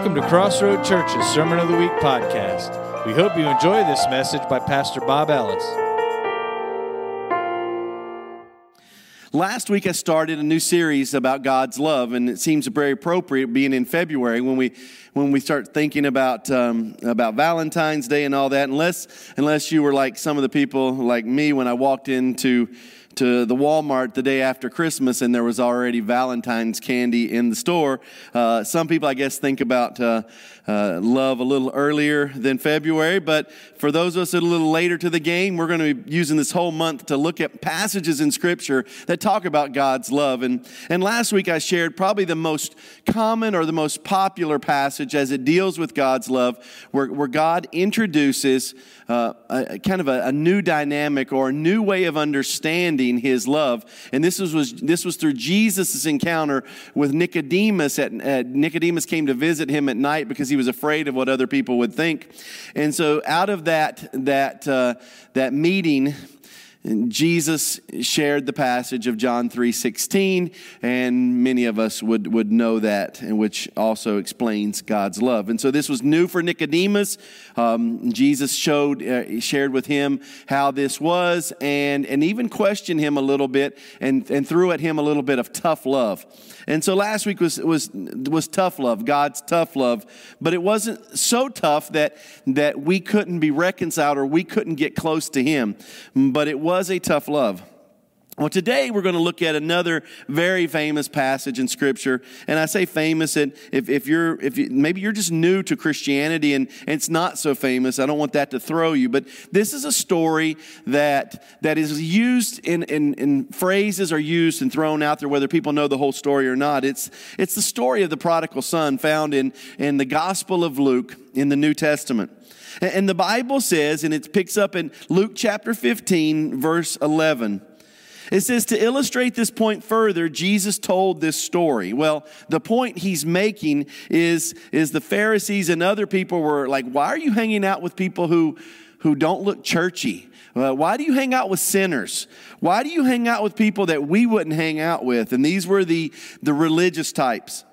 Welcome to Crossroad Church's Sermon of the Week podcast. We hope you enjoy this message by Pastor Bob Ellis. Last week I started a new series about God's love, and it seems very appropriate being in February when we when we start thinking about um, about Valentine's Day and all that. Unless unless you were like some of the people like me when I walked into to the Walmart the day after Christmas and there was already Valentine's candy in the store. Uh, some people, I guess, think about uh, uh, love a little earlier than February, but for those of us a little later to the game, we're going to be using this whole month to look at passages in Scripture that talk about God's love. And, and last week I shared probably the most common or the most popular passage as it deals with God's love, where, where God introduces uh, a, kind of a, a, new dynamic or a new way of understanding His love. And this was, was this was through Jesus' encounter with Nicodemus. At, at Nicodemus came to visit him at night because he was afraid of what other people would think. And so out of that, that, uh, that meeting, Jesus shared the passage of John 3:16, and many of us would, would know that, and which also explains God's love. And so this was new for Nicodemus. Um, Jesus showed, uh, shared with him how this was, and, and even questioned him a little bit, and, and threw at him a little bit of tough love. And so last week was, was, was tough love, God's tough love, but it wasn't so tough that, that we couldn't be reconciled or we couldn't get close to Him, but it was a tough love. Well, today we're going to look at another very famous passage in Scripture, and I say famous. And if, if you're, if you, maybe you're just new to Christianity and, and it's not so famous, I don't want that to throw you. But this is a story that that is used in, in, in phrases are used and thrown out there, whether people know the whole story or not. It's it's the story of the prodigal son found in in the Gospel of Luke in the New Testament. And the Bible says, and it picks up in Luke chapter 15, verse 11. It says to illustrate this point further, Jesus told this story. Well, the point he's making is, is the Pharisees and other people were like, why are you hanging out with people who, who don't look churchy? Uh, why do you hang out with sinners? Why do you hang out with people that we wouldn't hang out with? And these were the, the religious types.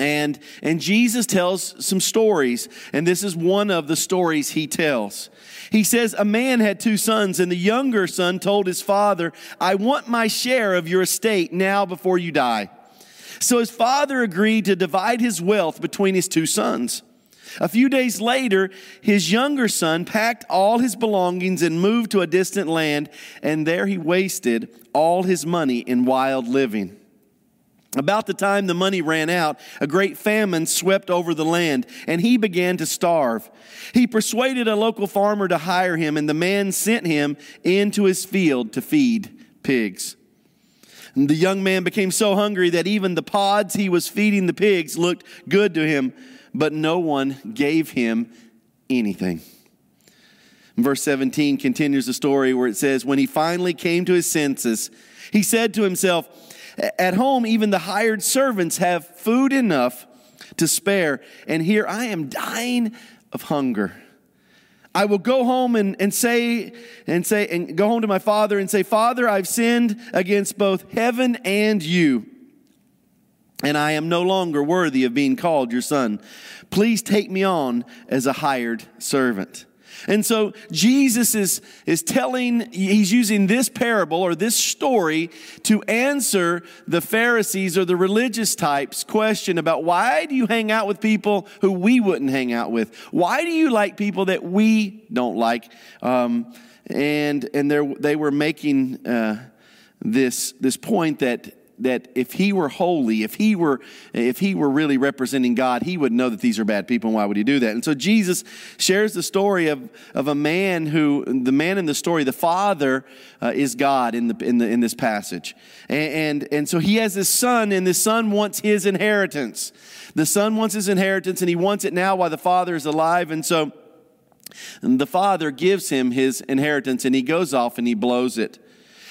And, and Jesus tells some stories, and this is one of the stories he tells. He says, A man had two sons, and the younger son told his father, I want my share of your estate now before you die. So his father agreed to divide his wealth between his two sons. A few days later, his younger son packed all his belongings and moved to a distant land, and there he wasted all his money in wild living. About the time the money ran out, a great famine swept over the land, and he began to starve. He persuaded a local farmer to hire him, and the man sent him into his field to feed pigs. And the young man became so hungry that even the pods he was feeding the pigs looked good to him, but no one gave him anything. Verse 17 continues the story where it says, When he finally came to his senses, he said to himself, at home, even the hired servants have food enough to spare, and here I am dying of hunger. I will go home and, and say and say and go home to my father and say, Father, I've sinned against both heaven and you, and I am no longer worthy of being called your son. Please take me on as a hired servant. And so Jesus is, is telling, he's using this parable or this story to answer the Pharisees or the religious types question about why do you hang out with people who we wouldn't hang out with? Why do you like people that we don't like? Um, and and they were making uh, this, this point that that if he were holy, if he were, if he were really representing God, he would know that these are bad people, and why would he do that? And so Jesus shares the story of, of a man who, the man in the story, the father uh, is God in, the, in, the, in this passage. And, and, and so he has this son, and this son wants his inheritance. The son wants his inheritance, and he wants it now while the father is alive. And so the father gives him his inheritance, and he goes off and he blows it.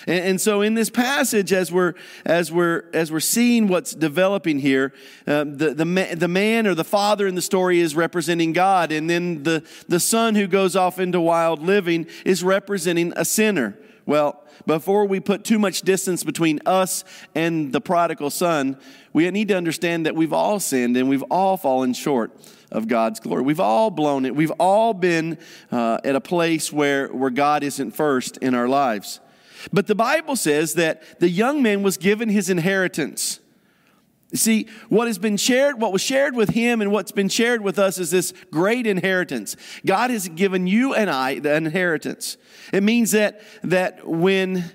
And, and, so in this passage, as we're, as we're, as we're seeing what's developing here, uh, the, the, the man or the father in the story is representing God. And then the, the son who goes off into wild living is representing a sinner Well, before we put too much distance between us and the prodigal son, we need to understand that we've all sinned and we've all fallen short of God's glory. We've all blown it. We've all been uh, at a place where, where God isn't first in our lives. But the Bible says that the young man was given his inheritance. See, what has been shared, what was shared with him and what's been shared with us is this great inheritance. God has given you and I the inheritance. It means that, that when,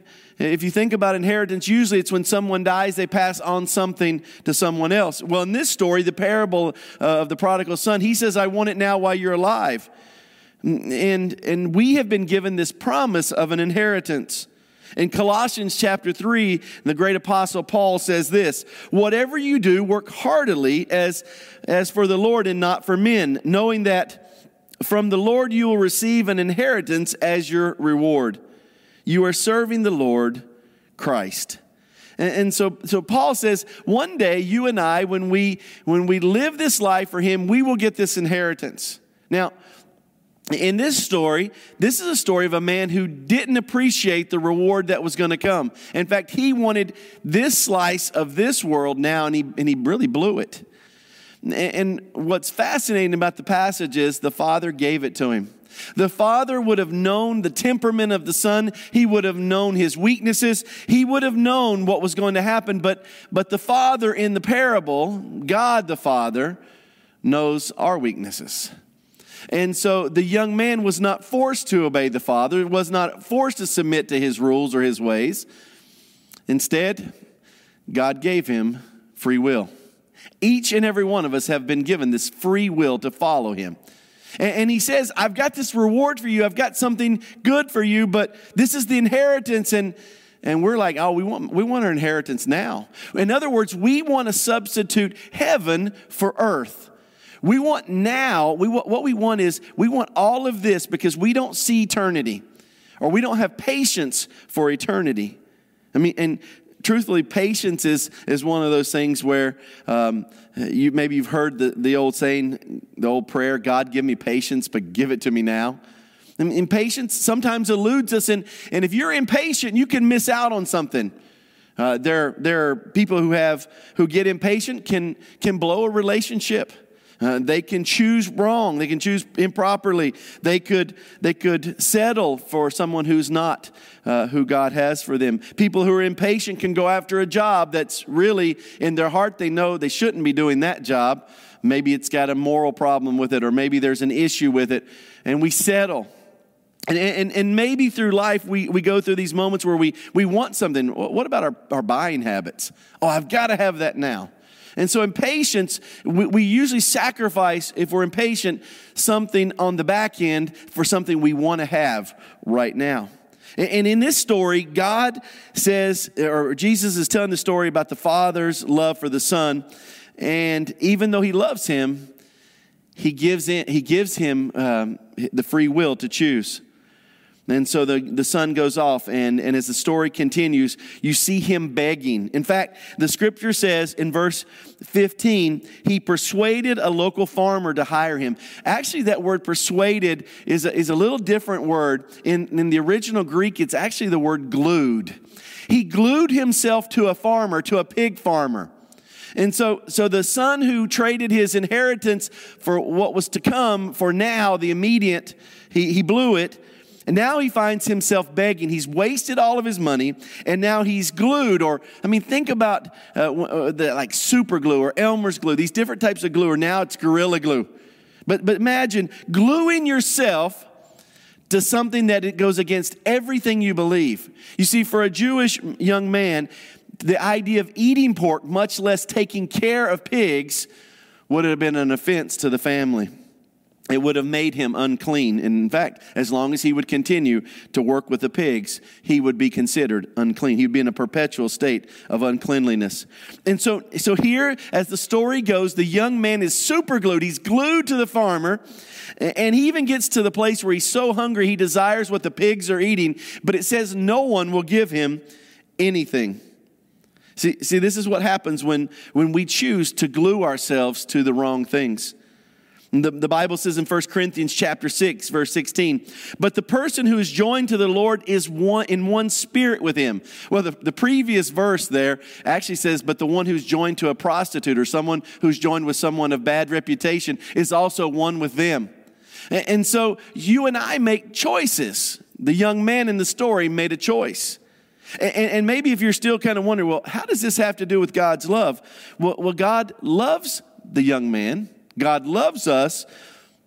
if you think about inheritance, usually it's when someone dies, they pass on something to someone else. Well, in this story, the parable uh, of the prodigal son, he says, I want it now while you're alive. And, and we have been given this promise of an inheritance. In Colossians chapter 3, the great apostle Paul says this Whatever you do, work heartily as, as for the Lord and not for men, knowing that from the Lord you will receive an inheritance as your reward. You are serving the Lord Christ. And, so, so Paul says, one day you and I, when we when we live this life for him, we will get this inheritance. Now, in this story, this is a story of a man who didn't appreciate the reward that was going to come. In fact, he wanted this slice of this world now, and he, and he really blew it. And what's fascinating about the passage is the father gave it to him. The father would have known the temperament of the son. He would have known his weaknesses. He would have known what was going to happen. But, but the father in the parable, God the father, knows our weaknesses. And so the young man was not forced to obey the father, was not forced to submit to his rules or his ways. Instead, God gave him free will. Each and every one of us have been given this free will to follow him. And, he says, I've got this reward for you. I've got something good for you, but this is the inheritance. And, and we're like, oh, we want, we want our inheritance now. In other words, we want to substitute heaven for earth. We want now, we what we want is we want all of this because we don't see eternity or we don't have patience for eternity. I mean, and truthfully, patience is, is one of those things where um, you, maybe you've heard the, the old saying, the old prayer, God, give me patience, but give it to me now. And impatience sometimes eludes us, and, and if you're impatient, you can miss out on something. Uh, there, there are people who have who get impatient can can blow a relationship. Uh, they can choose wrong. They can choose improperly. They could, they could settle for someone who's not uh, who God has for them. People who are impatient can go after a job that's really in their heart, they know they shouldn't be doing that job. Maybe it's got a moral problem with it, or maybe there's an issue with it, and we settle. And, and, and maybe through life, we, we go through these moments where we, we want something. What about our, our buying habits? Oh, I've got to have that now. And so, impatience, we, we usually sacrifice, if we're impatient, something on the back end for something we want to have right now. And in this story, God says, or Jesus is telling the story about the Father's love for the Son. And even though He loves him, He gives, in, he gives him um, the free will to choose. And so the, the son goes off, and, and as the story continues, you see him begging. In fact, the scripture says in verse 15, he persuaded a local farmer to hire him. Actually, that word persuaded is a, is a little different word. In, in the original Greek, it's actually the word glued. He glued himself to a farmer, to a pig farmer. And so, so the son who traded his inheritance for what was to come, for now, the immediate, he, he blew it and now he finds himself begging. He's wasted all of his money, and now he's glued. Or, I mean, think about uh, uh, the like super glue or Elmer's glue, these different types of glue, or now it's Gorilla Glue. But, but imagine gluing yourself to something that it goes against everything you believe. You see, for a Jewish young man, the idea of eating pork, much less taking care of pigs, would have been an offense to the family it would have made him unclean. And in fact, as long as he would continue to work with the pigs, he would be considered unclean. He would be in a perpetual state of uncleanliness. And so, so here, as the story goes, the young man is super glued. He's glued to the farmer. And he even gets to the place where he's so hungry, he desires what the pigs are eating. But it says no one will give him anything. See, see this is what happens when, when we choose to glue ourselves to the wrong things. The, the Bible says in 1 Corinthians chapter 6, verse 16, but the person who is joined to the Lord is one in one spirit with him. Well, the, the previous verse there actually says, but the one who's joined to a prostitute or someone who's joined with someone of bad reputation is also one with them. And, and so you and I make choices. The young man in the story made a choice. And, and, maybe if you're still kind of wondering, well, how does this have to do with God's love? Well, well, God loves the young man, God loves us,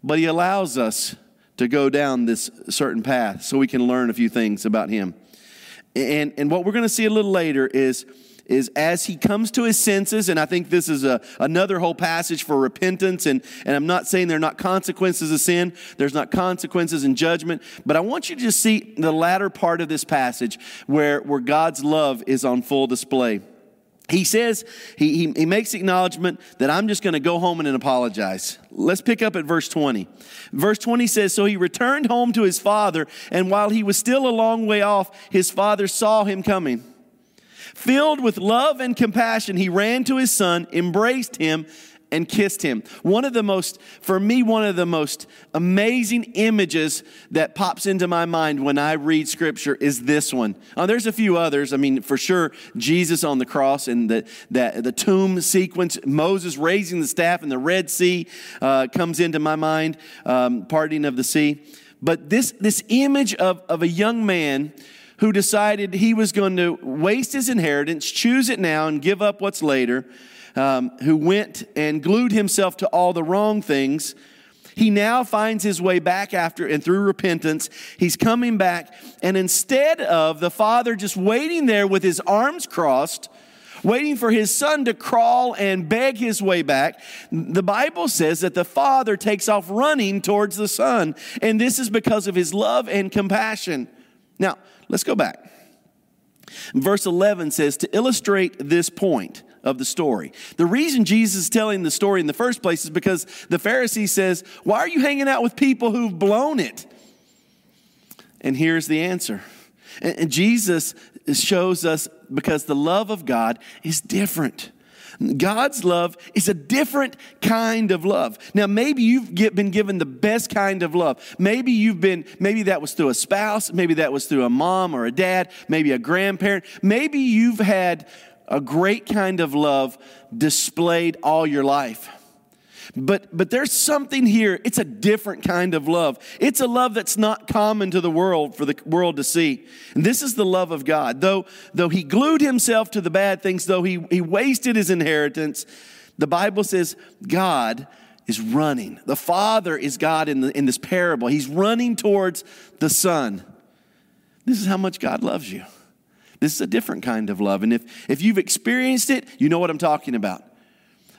but He allows us to go down this certain path so we can learn a few things about Him. And, and what we're going to see a little later is is as he comes to his senses, and I think this is a, another whole passage for repentance, and, and I'm not saying there are not consequences of sin, there's not consequences in judgment, but I want you to just see the latter part of this passage where, where God's love is on full display. He says, he, he, he makes acknowledgement that I'm just going to go home and apologize. Let's pick up at verse 20. Verse 20 says, So he returned home to his father, and while he was still a long way off, his father saw him coming. Filled with love and compassion, he ran to his son, embraced him, and kissed him. One of the most, for me, one of the most amazing images that pops into my mind when I read scripture is this one. There's a few others. I mean, for sure, Jesus on the cross and the, the, the tomb sequence, Moses raising the staff in the Red Sea uh, comes into my mind, um, parting of the sea. But this, this image of, of a young man who decided he was going to waste his inheritance, choose it now, and give up what's later, um, who went and glued himself to all the wrong things. He now finds his way back after and through repentance. He's coming back, and instead of the father just waiting there with his arms crossed, waiting for his son to crawl and beg his way back, the Bible says that the father takes off running towards the son, and this is because of his love and compassion. Now, let's go back. Verse 11 says, to illustrate this point of the story. The reason Jesus is telling the story in the first place is because the Pharisee says, Why are you hanging out with people who've blown it? And here's the answer. And Jesus shows us because the love of God is different. God's love is a different kind of love. Now, maybe you've get, been given the best kind of love. Maybe you've been, maybe that was through a spouse, maybe that was through a mom or a dad, maybe a grandparent. Maybe you've had a great kind of love displayed all your life. But, but there's something here. It's a different kind of love. It's a love that's not common to the world for the world to see. And this is the love of God. Though, though he glued himself to the bad things, though he, he wasted his inheritance, the Bible says God is running. The Father is God in, the, in this parable. He's running towards the Son. This is how much God loves you. This is a different kind of love. And if, if you've experienced it, you know what I'm talking about.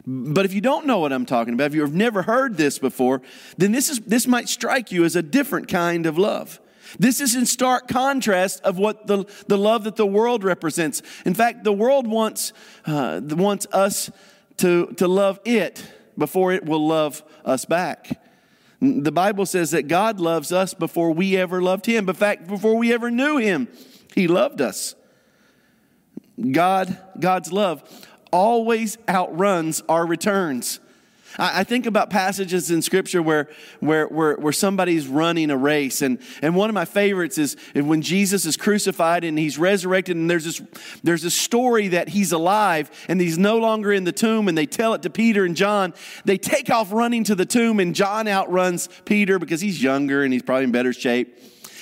But if you don't know what I'm talking about, if you've never heard this before, then this, is, this might strike you as a different kind of love. This is in stark contrast of what the, the love that the world represents. In fact, the world wants, uh, wants us to, to love it before it will love us back. The Bible says that God loves us before we ever loved Him. In fact, before we ever knew Him, He loved us. God, God's love always outruns our returns. I, think about passages in scripture where, where, where, where somebody's running a race. And, and one of my favorites is when Jesus is crucified and he's resurrected, and there's this, there's a story that he's alive and he's no longer in the tomb, and they tell it to Peter and John. They take off running to the tomb, and John outruns Peter because he's younger and he's probably in better shape.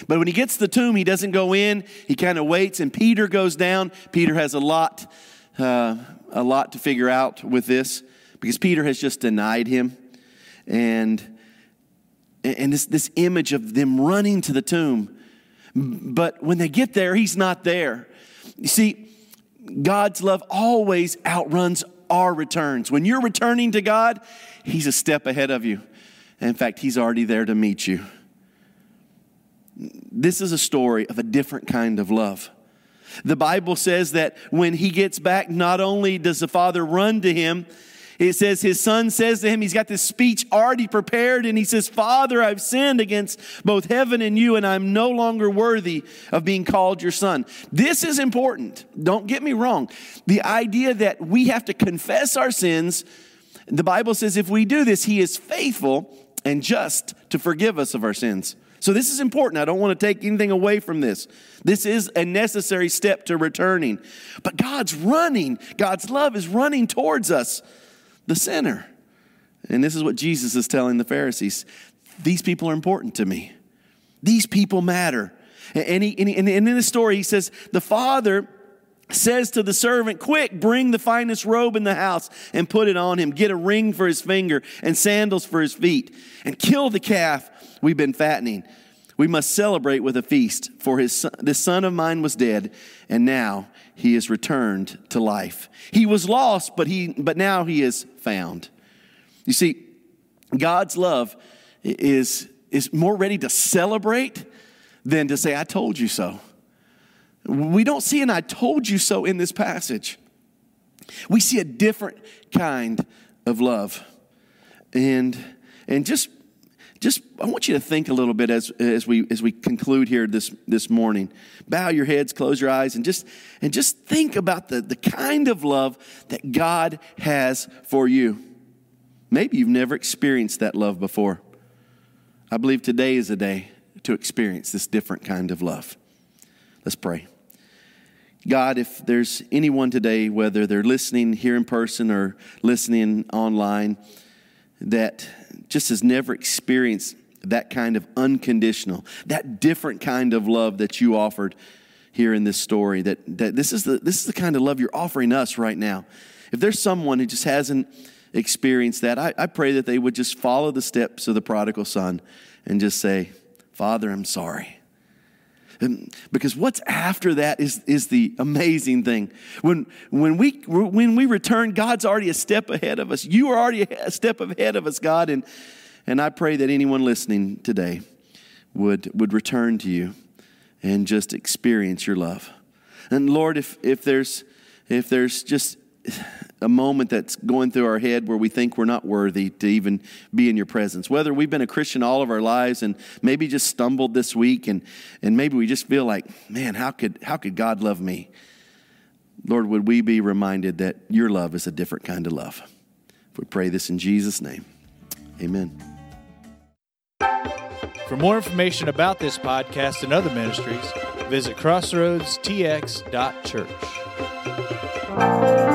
But when he gets to the tomb, he doesn't go in. He kind of waits, and Peter goes down. Peter has a lot uh, a lot to figure out with this because Peter has just denied him. And, and this, this image of them running to the tomb. But when they get there, he's not there. You see, God's love always outruns our returns. When you're returning to God, he's a step ahead of you. in fact, he's already there to meet you. This is a story of a different kind of love. The Bible says that when he gets back, not only does the father run to him, it says his son says to him, he's got this speech already prepared, and he says, Father, I've sinned against both heaven and you, and I'm no longer worthy of being called your son. This is important. Don't get me wrong. The idea that we have to confess our sins The Bible says if we do this, He is faithful and just to forgive us of our sins. So, this is important. I don't want to take anything away from this. This is a necessary step to returning. But God's running, God's love is running towards us, the sinner. And this is what Jesus is telling the Pharisees these people are important to me, these people matter. And, he, and, in the story, he says, The Father says to the servant, Quick, bring the finest robe in the house and put it on him. Get a ring for his finger and sandals for his feet, and kill the calf we've been fattening. We must celebrate with a feast, for his son, this son of mine was dead, and now he is returned to life. He was lost, but, he, but now he is found. You see, God's love is, is more ready to celebrate than to say, I told you so. We don't see an I told you so in this passage. We see a different kind of love. And, and just, just I want you to think a little bit as, as, we, as we conclude here this, this morning. Bow your heads, close your eyes, and just, and just think about the, the kind of love that God has for you. Maybe you've never experienced that love before. I believe today is a day to experience this different kind of love. Let's pray. God, if there's anyone today, whether they're listening here in person or listening online, that just has never experienced that kind of unconditional, that different kind of love that you offered here in this story, that, that this, is the, this is the kind of love you're offering us right now. If there's someone who just hasn't experienced that, I, I pray that they would just follow the steps of the prodigal son and just say, Father, I'm sorry. Because what's after that is, is the amazing thing. When, when, we, when we return, God's already a step ahead of us. You are already a step ahead of us, God. And, and I pray that anyone listening today would, would return to you and just experience your love. And Lord, if, if, there's, if there's just a moment that's going through our head where we think we're not worthy to even be in your presence. Whether we've been a Christian all of our lives and maybe just stumbled this week and, and maybe we just feel like, man, how could, how could God love me? Lord, would we be reminded that your love is a different kind of love? If we pray this in Jesus' name, amen. For more information about this podcast and other ministries, visit crossroadstx.church.